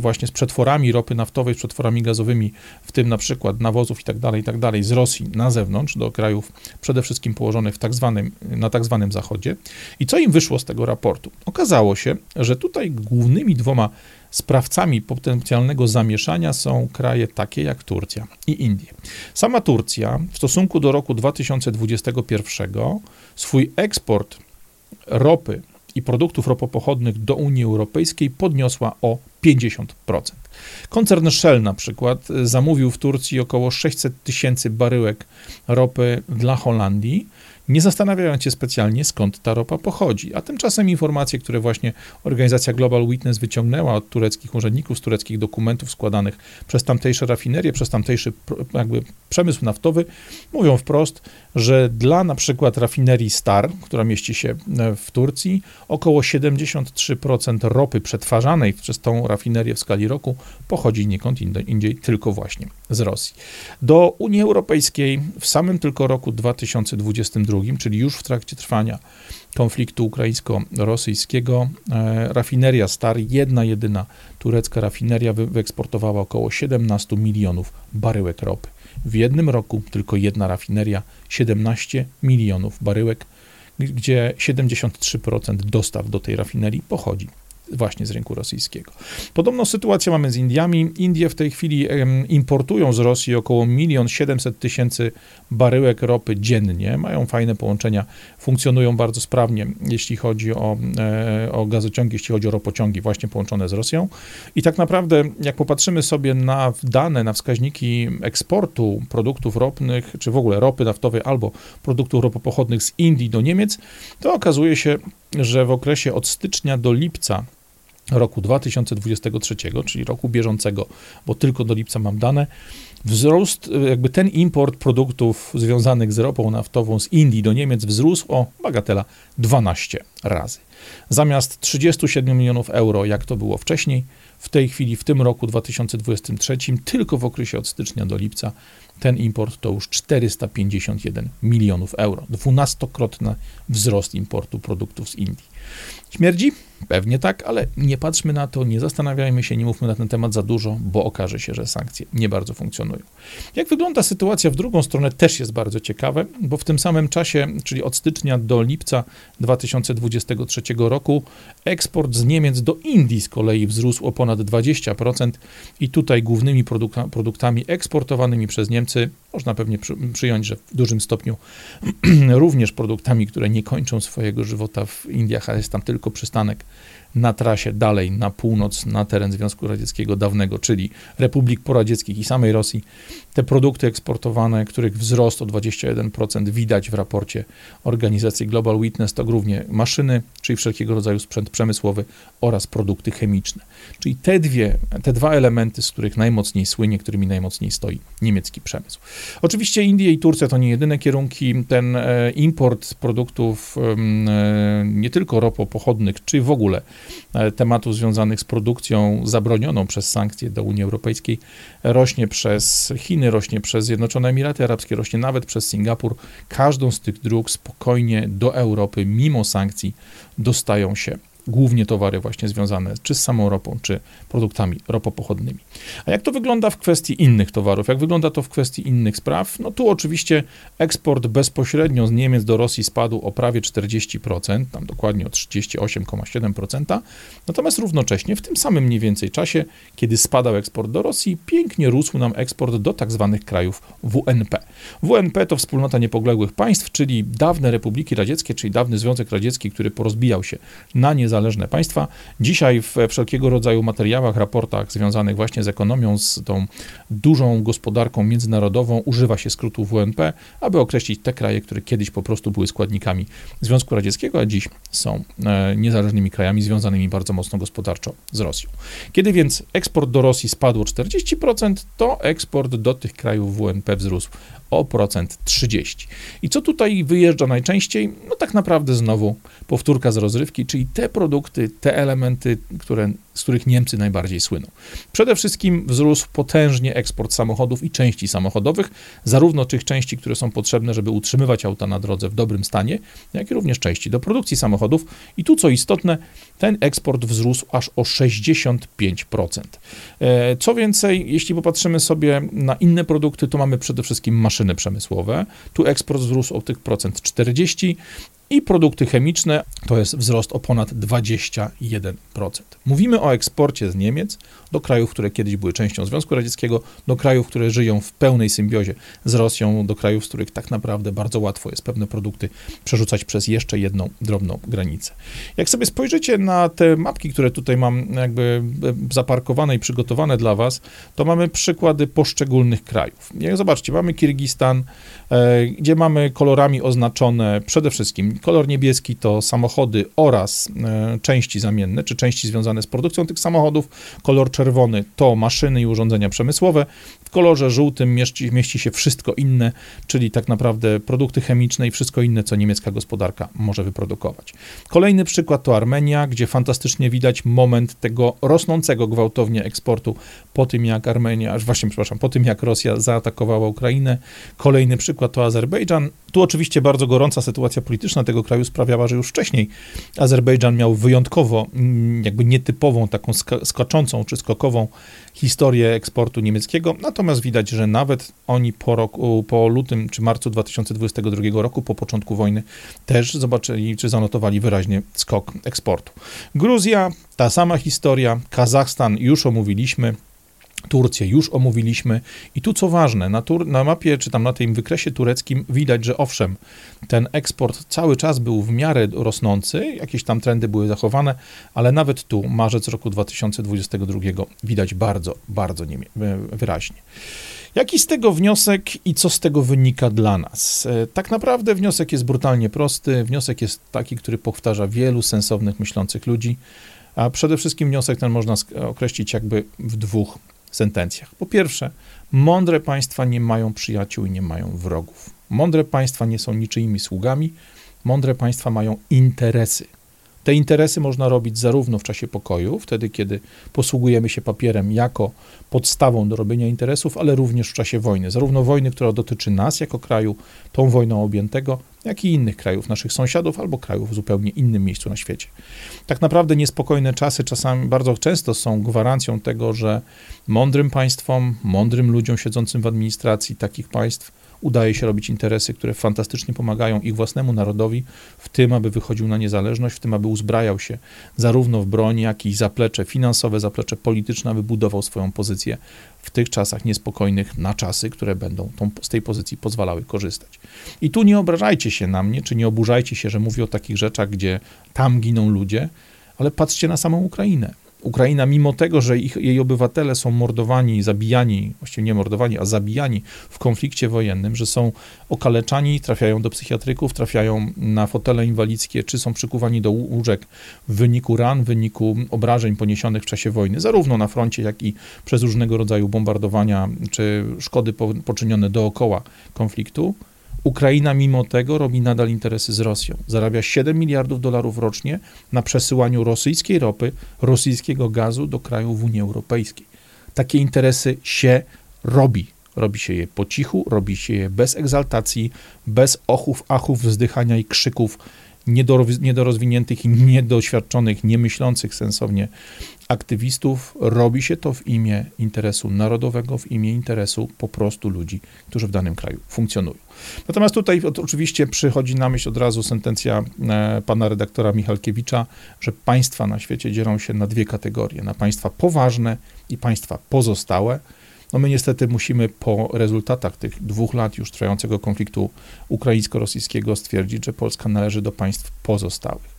właśnie z przetworami ropy naftowej, z przetworami gazowymi, w tym na przykład nawozów i tak dalej, i tak dalej, z Rosji na zewnątrz, do krajów przede wszystkim położonych w tak zwanym, na tak zwanym zachodzie. I co im wyszło z tego raportu? Okazało się, że tutaj głównymi dwoma sprawcami potencjalnego zamieszania są kraje takie jak Turcja i Indie. Sama Turcja w stosunku do roku 2021 swój eksport ropy i produktów ropopochodnych do Unii Europejskiej podniosła o 50%. Koncern Shell na przykład zamówił w Turcji około 600 tysięcy baryłek ropy dla Holandii, nie zastanawiając się specjalnie, skąd ta ropa pochodzi. A tymczasem informacje, które właśnie organizacja Global Witness wyciągnęła od tureckich urzędników, z tureckich dokumentów składanych przez tamtejsze rafinerie, przez tamtejszy jakby przemysł naftowy, mówią wprost, że dla na przykład rafinerii Star, która mieści się e, w Turcji, około 73% ropy przetwarzanej przez tą rafinerię w skali roku pochodzi niekąd indziej, tylko właśnie z Rosji. Do Unii Europejskiej w samym tylko roku 2022, czyli już w trakcie trwania konfliktu ukraińsko-rosyjskiego, e, rafineria Star, jedna jedyna turecka rafineria, wyeksportowała około 17 milionów baryłek ropy. W jednym roku tylko jedna rafineria 17 milionów baryłek, gdzie 73% dostaw do tej rafinerii pochodzi właśnie z rynku rosyjskiego. Podobną sytuację mamy z Indiami. Indie w tej chwili importują z Rosji około 1 700 tysięcy baryłek ropy dziennie. Mają fajne połączenia, funkcjonują bardzo sprawnie, jeśli chodzi o, e, o gazociągi, jeśli chodzi o ropociągi właśnie połączone z Rosją. I tak naprawdę, jak popatrzymy sobie na dane, na wskaźniki eksportu produktów ropnych, czy w ogóle ropy naftowej albo produktów ropopochodnych z Indii do Niemiec, to okazuje się, że w okresie od stycznia do lipca roku 2023, czyli roku bieżącego, bo tylko do lipca mam dane, wzrost, jakby ten import produktów związanych z ropą naftową z Indii do Niemiec wzrósł o bagatela 12 razy. Zamiast 37 milionów euro, jak to było wcześniej, w tej chwili, w tym roku 2023, tylko w okresie od stycznia do lipca, ten import to już 451 milionów euro. Dwunastokrotny wzrost importu produktów z Indii. Śmierdzi? Pewnie tak, ale nie patrzmy na to, nie zastanawiajmy się, nie mówmy na ten temat za dużo, bo okaże się, że sankcje nie bardzo funkcjonują. Jak wygląda sytuacja w drugą stronę, też jest bardzo ciekawe, bo w tym samym czasie, czyli od stycznia do lipca 2023 roku, eksport z Niemiec do Indii z kolei wzrósł o ponad 20% i tutaj głównymi produkta, produktami eksportowanymi przez Niemcy, można pewnie przy, przyjąć, że w dużym stopniu również produktami, które nie kończą swojego żywota w Indiach, a jest tam tylko przystanek na trasie dalej na północ, na teren Związku Radzieckiego dawnego, czyli Republik Poradzieckich i samej Rosji, te produkty eksportowane, których wzrost o 21% widać w raporcie organizacji Global Witness, to głównie maszyny, czyli wszelkiego rodzaju sprzęt przemysłowy oraz produkty chemiczne. Czyli te dwie, te dwa elementy, z których najmocniej słynie, którymi najmocniej stoi niemiecki przemysł. Oczywiście Indie i Turcja to nie jedyne kierunki. Ten e, import produktów e, nie tylko ropopochodnych, czy w ogóle tematów związanych z produkcją zabronioną przez sankcje do Unii Europejskiej rośnie przez Chiny, rośnie przez Zjednoczone Emiraty Arabskie, rośnie nawet przez Singapur. Każdą z tych dróg spokojnie do Europy, mimo sankcji, dostają się głównie towary właśnie związane czy z samą ropą, czy produktami ropopochodnymi. A jak to wygląda w kwestii innych towarów? Jak wygląda to w kwestii innych spraw? No tu oczywiście eksport bezpośrednio z Niemiec do Rosji spadł o prawie 40%, tam dokładnie o 38,7%, natomiast równocześnie w tym samym mniej więcej czasie, kiedy spadał eksport do Rosji, pięknie rósł nam eksport do tak zwanych krajów WNP. WNP to Wspólnota Niepodległych Państw, czyli dawne republiki radzieckie, czyli dawny Związek Radziecki, który porozbijał się na niezależność niezależne państwa. Dzisiaj w wszelkiego rodzaju materiałach, raportach związanych właśnie z ekonomią, z tą dużą gospodarką międzynarodową używa się skrótu WNP, aby określić te kraje, które kiedyś po prostu były składnikami Związku Radzieckiego, a dziś są e, niezależnymi krajami związanymi bardzo mocno gospodarczo z Rosją. Kiedy więc eksport do Rosji spadł o 40%, to eksport do tych krajów WNP wzrósł o procent 30. I co tutaj wyjeżdża najczęściej? No tak naprawdę znowu powtórka z rozrywki, czyli te produkty, te elementy, które, z których Niemcy najbardziej słyną. Przede wszystkim wzrósł potężnie eksport samochodów i części samochodowych, zarówno tych części, które są potrzebne, żeby utrzymywać auta na drodze w dobrym stanie, jak i również części do produkcji samochodów. I tu co istotne, ten eksport wzrósł aż o 65%. E, co więcej, jeśli popatrzymy sobie na inne produkty, to mamy przede wszystkim maszyny przemysłowe. Tu eksport wzrósł o tych procent 40, i produkty chemiczne to jest wzrost o ponad 21%. Mówimy o eksporcie z Niemiec do krajów, które kiedyś były częścią Związku Radzieckiego, do krajów, które żyją w pełnej symbiozie z Rosją, do krajów, z których tak naprawdę bardzo łatwo jest pewne produkty przerzucać przez jeszcze jedną drobną granicę. Jak sobie spojrzycie na te mapki, które tutaj mam jakby zaparkowane i przygotowane dla Was, to mamy przykłady poszczególnych krajów. Jak zobaczcie, mamy Kirgistan, e, gdzie mamy kolorami oznaczone przede wszystkim Kolor niebieski to samochody oraz e, części zamienne, czy części związane z produkcją tych samochodów. Kolor czerwony to maszyny i urządzenia przemysłowe. W kolorze żółtym mieści, mieści się wszystko inne, czyli tak naprawdę produkty chemiczne i wszystko inne, co niemiecka gospodarka może wyprodukować. Kolejny przykład to Armenia, gdzie fantastycznie widać moment tego rosnącego gwałtownie eksportu po tym, jak Armenia, właśnie, przepraszam, po tym, jak Rosja zaatakowała Ukrainę. Kolejny przykład to Azerbejdżan. Tu oczywiście bardzo gorąca sytuacja polityczna tego kraju sprawiała, że już wcześniej Azerbejdżan miał wyjątkowo, mm, jakby nietypową, taką skaczącą czy skokową historię eksportu niemieckiego, natomiast widać, że nawet oni po, roku, po lutym czy marcu 2022 roku, po początku wojny, też zobaczyli czy zanotowali wyraźnie skok eksportu. Gruzja, ta sama historia, Kazachstan już omówiliśmy, Turcję już omówiliśmy i tu co ważne, na, tur, na mapie czy tam na tym wykresie tureckim widać, że owszem, ten eksport cały czas był w miarę rosnący, jakieś tam trendy były zachowane, ale nawet tu, marzec roku 2022 widać bardzo, bardzo nie, wyraźnie. Jaki z tego wniosek i co z tego wynika dla nas? E, tak naprawdę wniosek jest brutalnie prosty. Wniosek jest taki, który powtarza wielu sensownych, myślących ludzi. A przede wszystkim wniosek ten można określić jakby w dwóch sentencjach. Po pierwsze, mądre państwa nie mają przyjaciół i nie mają wrogów. Mądre państwa nie są niczyimi sługami, mądre państwa mają interesy. Te interesy można robić zarówno w czasie pokoju, wtedy kiedy posługujemy się papierem jako podstawą do robienia interesów, ale również w czasie wojny. Zarówno wojny, która dotyczy nas jako kraju, tą wojną objętego, jak i innych krajów, naszych sąsiadów albo krajów w zupełnie innym miejscu na świecie. Tak naprawdę niespokojne czasy czasami bardzo często są gwarancją tego, że mądrym państwom, mądrym ludziom siedzącym w administracji takich państw udaje się robić interesy, które fantastycznie pomagają ich własnemu narodowi w tym, aby wychodził na niezależność, w tym, aby uzbrajał się zarówno w broń, jak i zaplecze finansowe, zaplecze polityczne, aby budował swoją pozycję w tych czasach niespokojnych na czasy, które będą tą, z tej pozycji pozwalały korzystać. I tu nie obrażajcie się na mnie, czy nie oburzajcie się, że mówię o takich rzeczach, gdzie tam giną ludzie, ale patrzcie na samą Ukrainę. Ukraina, mimo tego, że ich, jej obywatele są mordowani, zabijani, właściwie nie mordowani, a zabijani w konflikcie wojennym, że są okaleczani, trafiają do psychiatryków, trafiają na fotele inwalidzkie, czy są przykuwani do łóżek w wyniku ran, w wyniku obrażeń poniesionych w czasie wojny, zarówno na froncie, jak i przez różnego rodzaju bombardowania, czy szkody poczynione dookoła konfliktu, Ukraina mimo tego robi nadal interesy z Rosją. Zarabia 7 miliardów dolarów rocznie na przesyłaniu rosyjskiej ropy, rosyjskiego gazu do krajów Unii Europejskiej. Takie interesy się robi. Robi się je po cichu, robi się je bez egzaltacji, bez ochów, achów, wzdychania i krzyków niedorozwiniętych i niedoświadczonych, niemyślących sensownie aktywistów. Robi się to w imię interesu narodowego, w imię interesu po prostu ludzi, którzy w danym kraju funkcjonują. Natomiast tutaj oczywiście przychodzi na myśl od razu sentencja e, pana redaktora Michalkiewicza, że państwa na świecie dzielą się na dwie kategorie: na państwa poważne i państwa pozostałe. No my niestety musimy po rezultatach tych dwóch lat już trwającego konfliktu ukraińsko-rosyjskiego stwierdzić, że Polska należy do państw pozostałych.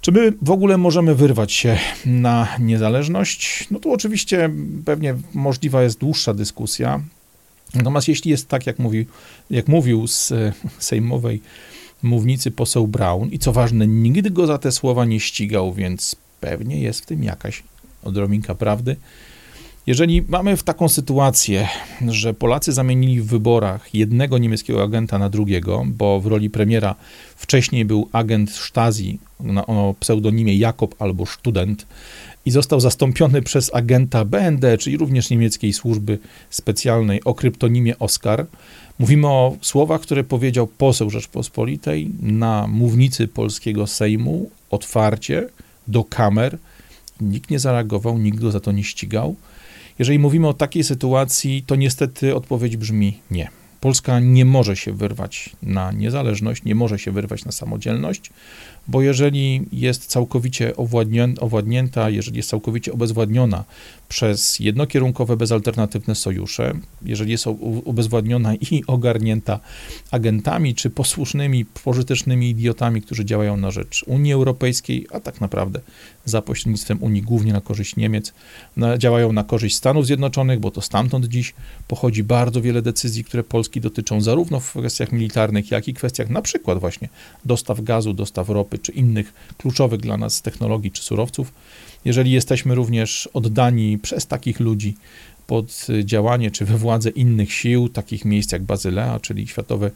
Czy my w ogóle możemy wyrwać się na niezależność? No tu oczywiście pewnie możliwa jest dłuższa dyskusja. Natomiast jeśli jest tak, jak, mówi, jak mówił z sejmowej mównicy poseł Brown, i co ważne, nigdy go za te słowa nie ścigał, więc pewnie jest w tym jakaś odrobinka prawdy. Jeżeli mamy w taką sytuację, że Polacy zamienili w wyborach jednego niemieckiego agenta na drugiego, bo w roli premiera wcześniej był agent Stasi o pseudonimie Jakob albo Student i został zastąpiony przez agenta BND, czyli również niemieckiej służby specjalnej o kryptonimie Oskar. Mówimy o słowach, które powiedział poseł Rzeczpospolitej na mównicy polskiego Sejmu otwarcie do kamer. Nikt nie zareagował, nikt go za to nie ścigał. Jeżeli mówimy o takiej sytuacji, to niestety odpowiedź brzmi nie. Polska nie może się wyrwać na niezależność, nie może się wyrwać na samodzielność, bo jeżeli jest całkowicie owładnięta, jeżeli jest całkowicie obezwładniona przez jednokierunkowe, bezalternatywne sojusze, jeżeli jest obezwładniona i ogarnięta agentami czy posłusznymi, pożytecznymi idiotami, którzy działają na rzecz Unii Europejskiej, a tak naprawdę za pośrednictwem Unii, głównie na korzyść Niemiec, na, działają na korzyść Stanów Zjednoczonych, bo to stamtąd dziś pochodzi bardzo wiele decyzji, które Polski dotyczą zarówno w kwestiach militarnych, jak i kwestiach na przykład właśnie dostaw gazu, dostaw ropy czy innych kluczowych dla nas technologii czy surowców. Jeżeli jesteśmy również oddani przez takich ludzi pod działanie czy we władzę innych sił, takich miejsc jak Bazylea, czyli Światowe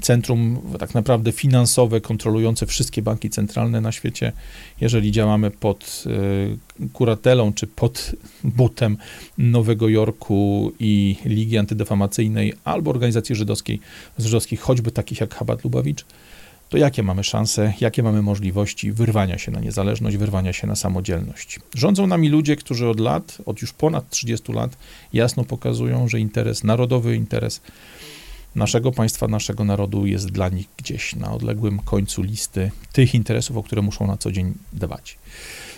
Centrum tak naprawdę finansowe, kontrolujące wszystkie banki centralne na świecie, jeżeli działamy pod e, kuratelą czy pod butem Nowego Jorku i Ligi Antydefamacyjnej albo organizacji żydowskiej, żydowskich, choćby takich jak Chabad Lubawicz, to jakie mamy szanse, jakie mamy możliwości wyrwania się na niezależność, wyrwania się na samodzielność. Rządzą nami ludzie, którzy od lat, od już ponad 30 lat, jasno pokazują, że interes narodowy, interes naszego państwa, naszego narodu jest dla nich gdzieś na odległym końcu listy tych interesów, o które muszą na co dzień dbać.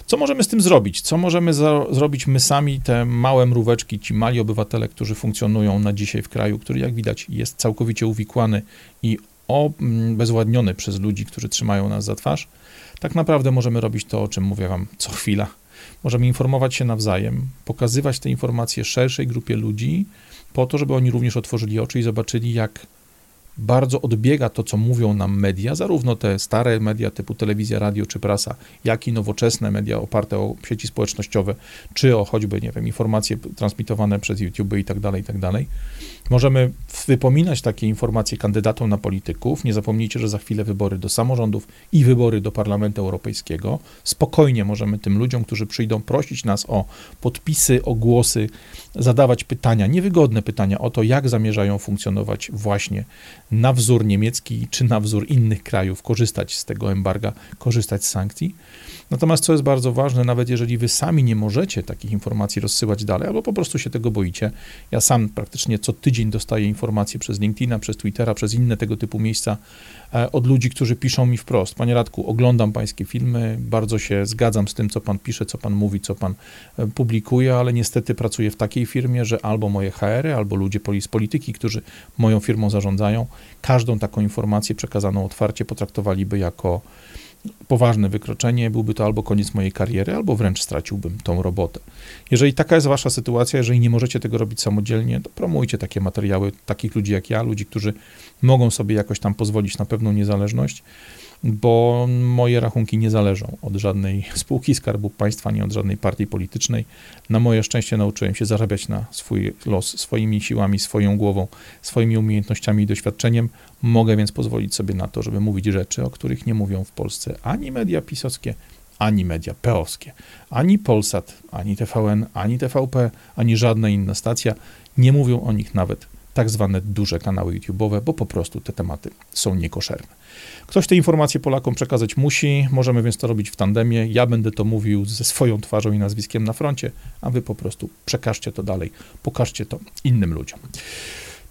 Co możemy z tym zrobić? Co możemy za- zrobić my sami, te małe mróweczki, ci mali obywatele, którzy funkcjonują na dzisiaj w kraju, który jak widać jest całkowicie uwikłany i obezwładniony przez ludzi, którzy trzymają nas za twarz, tak naprawdę możemy robić to, o czym mówię Wam co chwila. Możemy informować się nawzajem, pokazywać te informacje szerszej grupie ludzi, po to, żeby oni również otworzyli oczy i zobaczyli, jak bardzo odbiega to, co mówią nam media, zarówno te stare media typu telewizja, radio czy prasa, jak i nowoczesne media oparte o sieci społecznościowe, czy o choćby, nie wiem, informacje transmitowane przez YouTube i tak dalej, i tak dalej. Możemy wypominać takie informacje kandydatom na polityków. Nie zapomnijcie, że za chwilę wybory do samorządów i wybory do Parlamentu Europejskiego. Spokojnie możemy tym ludziom, którzy przyjdą, prosić nas o podpisy, o głosy, zadawać pytania, niewygodne pytania o to, jak zamierzają funkcjonować właśnie na wzór niemiecki czy na wzór innych krajów, korzystać z tego embarga, korzystać z sankcji. Natomiast co jest bardzo ważne, nawet jeżeli wy sami nie możecie takich informacji rozsyłać dalej, albo po prostu się tego boicie, ja sam praktycznie co tydzień dostaję informacje przez LinkedIna, przez Twittera, przez inne tego typu miejsca e, od ludzi, którzy piszą mi wprost. Panie Radku, oglądam pańskie filmy, bardzo się zgadzam z tym, co pan pisze, co pan mówi, co pan e, publikuje, ale niestety pracuję w takiej firmie, że albo moje HR-y, albo ludzie z polityki, którzy moją firmą zarządzają, każdą taką informację przekazaną otwarcie potraktowaliby jako poważne wykroczenie, byłby to albo koniec mojej kariery, albo wręcz straciłbym tą robotę. Jeżeli taka jest wasza sytuacja, jeżeli nie możecie tego robić samodzielnie, to promujcie takie materiały takich ludzi jak ja, ludzi, którzy mogą sobie jakoś tam pozwolić na pewną niezależność bo moje rachunki nie zależą od żadnej spółki Skarbu Państwa, nie od żadnej partii politycznej. Na moje szczęście nauczyłem się zarabiać na swój los swoimi siłami, swoją głową, swoimi umiejętnościami i doświadczeniem. Mogę więc pozwolić sobie na to, żeby mówić rzeczy, o których nie mówią w Polsce ani media pisowskie, ani media peowskie, ani Polsat, ani TVN, ani TVP, ani żadna inna stacja. Nie mówią o nich nawet tak zwane duże kanały YouTube'owe, bo po prostu te tematy są niekoszerne. Ktoś te informacje Polakom przekazać musi, możemy więc to robić w tandemie. Ja będę to mówił ze swoją twarzą i nazwiskiem na froncie, a wy po prostu przekażcie to dalej, pokażcie to innym ludziom.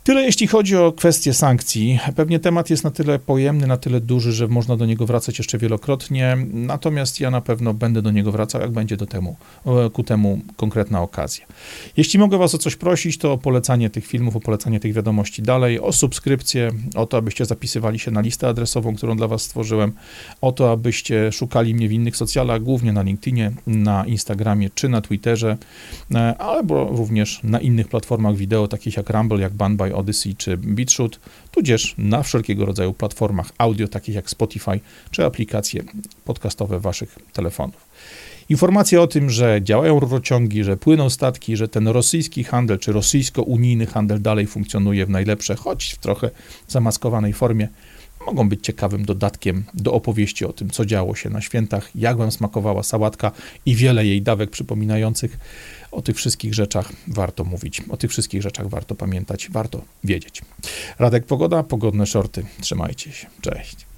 Tyle jeśli chodzi o kwestię sankcji. Pewnie temat jest na tyle pojemny, na tyle duży, że można do niego wracać jeszcze wielokrotnie. Natomiast ja na pewno będę do niego wracał, jak będzie do temu, ku temu konkretna okazja. Jeśli mogę Was o coś prosić, to o polecanie tych filmów, o polecanie tych wiadomości dalej, o subskrypcję, o to, abyście zapisywali się na listę adresową, którą dla Was stworzyłem, o to, abyście szukali mnie w innych socjalach, głównie na LinkedInie, na Instagramie czy na Twitterze, e, albo również na innych platformach wideo, takich jak Rumble, jak Band by Odyssey czy BitShoot, tudzież na wszelkiego rodzaju platformach audio, takich jak Spotify czy aplikacje podcastowe waszych telefonów. Informacje o tym, że działają rurociągi, że płyną statki, że ten rosyjski handel czy rosyjsko-unijny handel dalej funkcjonuje w najlepsze, choć w trochę zamaskowanej formie, mogą być ciekawym dodatkiem do opowieści o tym, co działo się na świętach, jak wam smakowała sałatka i wiele jej dawek przypominających. O tych wszystkich rzeczach warto mówić, o tych wszystkich rzeczach warto pamiętać, warto wiedzieć. Radek Pogoda, pogodne shorty. Trzymajcie się. Cześć.